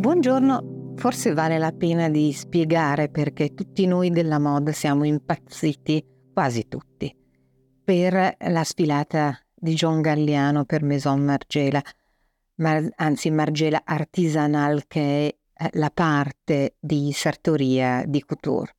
Buongiorno, forse vale la pena di spiegare perché tutti noi della moda siamo impazziti, quasi tutti, per la sfilata di John Galliano per Maison Margiela, Mar- anzi Margiela Artisanal che è eh, la parte di sartoria di couture.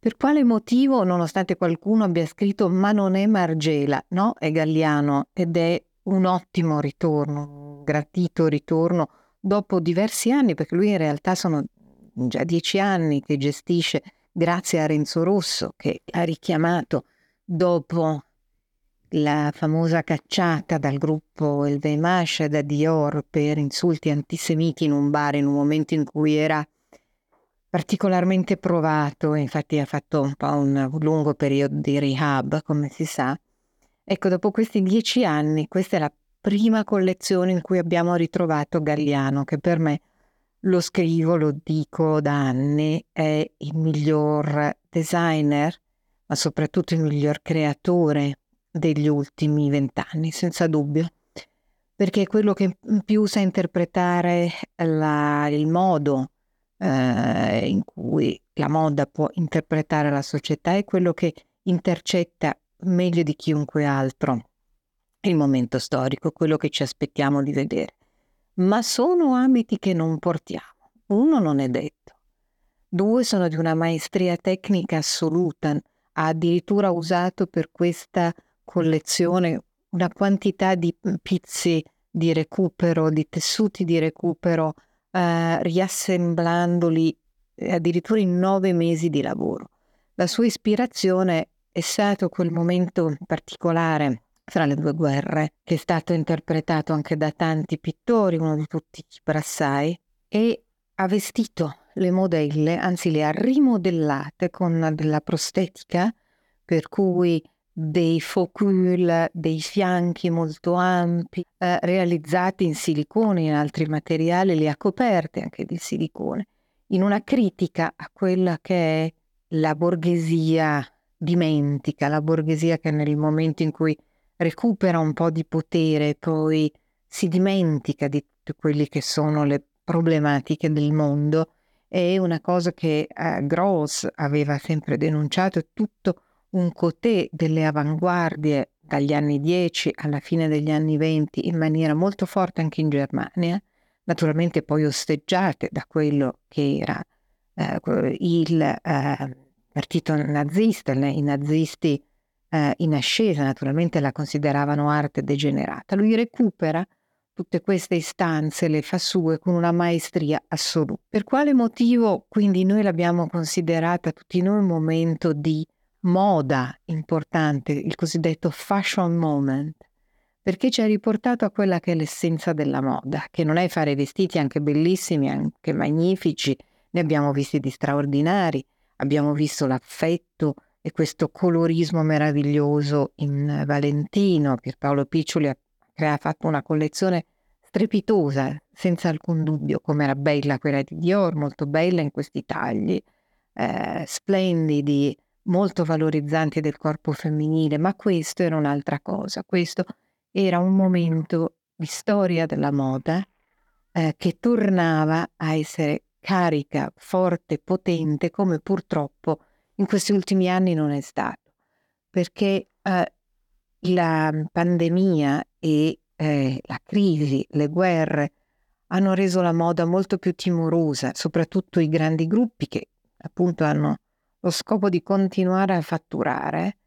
Per quale motivo, nonostante qualcuno abbia scritto ma non è Margela, no, è Galliano ed è un ottimo ritorno, un gratito ritorno dopo diversi anni, perché lui in realtà sono già dieci anni che gestisce, grazie a Renzo Rosso, che ha richiamato dopo la famosa cacciata dal gruppo El Vemash da Dior per insulti antisemiti in un bar in un momento in cui era particolarmente provato, infatti ha fatto un po' un lungo periodo di rehab, come si sa. Ecco, dopo questi dieci anni, questa è la prima collezione in cui abbiamo ritrovato Galliano, che per me, lo scrivo, lo dico da anni, è il miglior designer, ma soprattutto il miglior creatore degli ultimi vent'anni, senza dubbio, perché è quello che più sa interpretare la, il modo eh, in cui la moda può interpretare la società, è quello che intercetta meglio di chiunque altro il momento storico, quello che ci aspettiamo di vedere. Ma sono ambiti che non portiamo. Uno non è detto. Due sono di una maestria tecnica assoluta. Ha addirittura usato per questa collezione una quantità di pizzi di recupero, di tessuti di recupero, eh, riassemblandoli addirittura in nove mesi di lavoro. La sua ispirazione è stato quel momento particolare fra le due guerre, che è stato interpretato anche da tanti pittori, uno di tutti Brassai, e ha vestito le modelle, anzi le ha rimodellate con della prostetica, per cui dei focule, dei fianchi molto ampi, eh, realizzati in silicone, in altri materiali, li ha coperte anche di silicone, in una critica a quella che è la borghesia dimentica, la borghesia che nel momento in cui recupera un po' di potere, poi si dimentica di tutte quelle che sono le problematiche del mondo, è una cosa che eh, Gross aveva sempre denunciato, tutto un cotè delle avanguardie dagli anni 10 alla fine degli anni 20 in maniera molto forte anche in Germania, naturalmente poi osteggiate da quello che era eh, il eh, partito nazista, i nazisti eh, in ascesa naturalmente la consideravano arte degenerata. Lui recupera tutte queste istanze, le fa sue con una maestria assoluta. Per quale motivo quindi noi l'abbiamo considerata tutti noi un momento di moda importante, il cosiddetto fashion moment? Perché ci ha riportato a quella che è l'essenza della moda, che non è fare vestiti anche bellissimi, anche magnifici, ne abbiamo visti di straordinari, abbiamo visto l'affetto, e questo colorismo meraviglioso in Valentino. Pierpaolo Piccioli ha, ha fatto una collezione strepitosa, senza alcun dubbio, come era bella quella di Dior, molto bella in questi tagli, eh, splendidi, molto valorizzanti del corpo femminile, ma questo era un'altra cosa, questo era un momento di storia della moda eh, che tornava a essere carica, forte, potente, come purtroppo in questi ultimi anni non è stato, perché eh, la pandemia e eh, la crisi, le guerre hanno reso la moda molto più timorosa, soprattutto i grandi gruppi che appunto hanno lo scopo di continuare a fatturare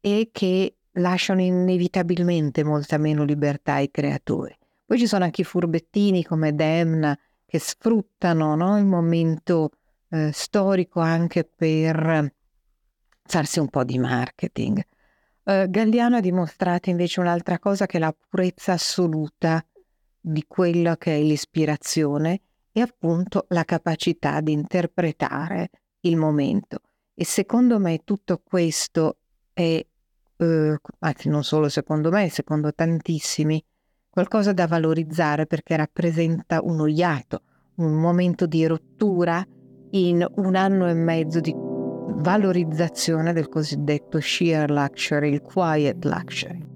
e che lasciano inevitabilmente molta meno libertà ai creatori. Poi ci sono anche i furbettini come Demna che sfruttano no, il momento eh, storico anche per farsi un po' di marketing. Eh, Galliano ha dimostrato invece un'altra cosa che è la purezza assoluta di quella che è l'ispirazione e appunto la capacità di interpretare il momento. E secondo me tutto questo è, eh, anzi non solo secondo me, secondo tantissimi, qualcosa da valorizzare perché rappresenta uno iato, un momento di rottura in un anno e mezzo di valorizzazione del cosiddetto sheer luxury, il quiet luxury.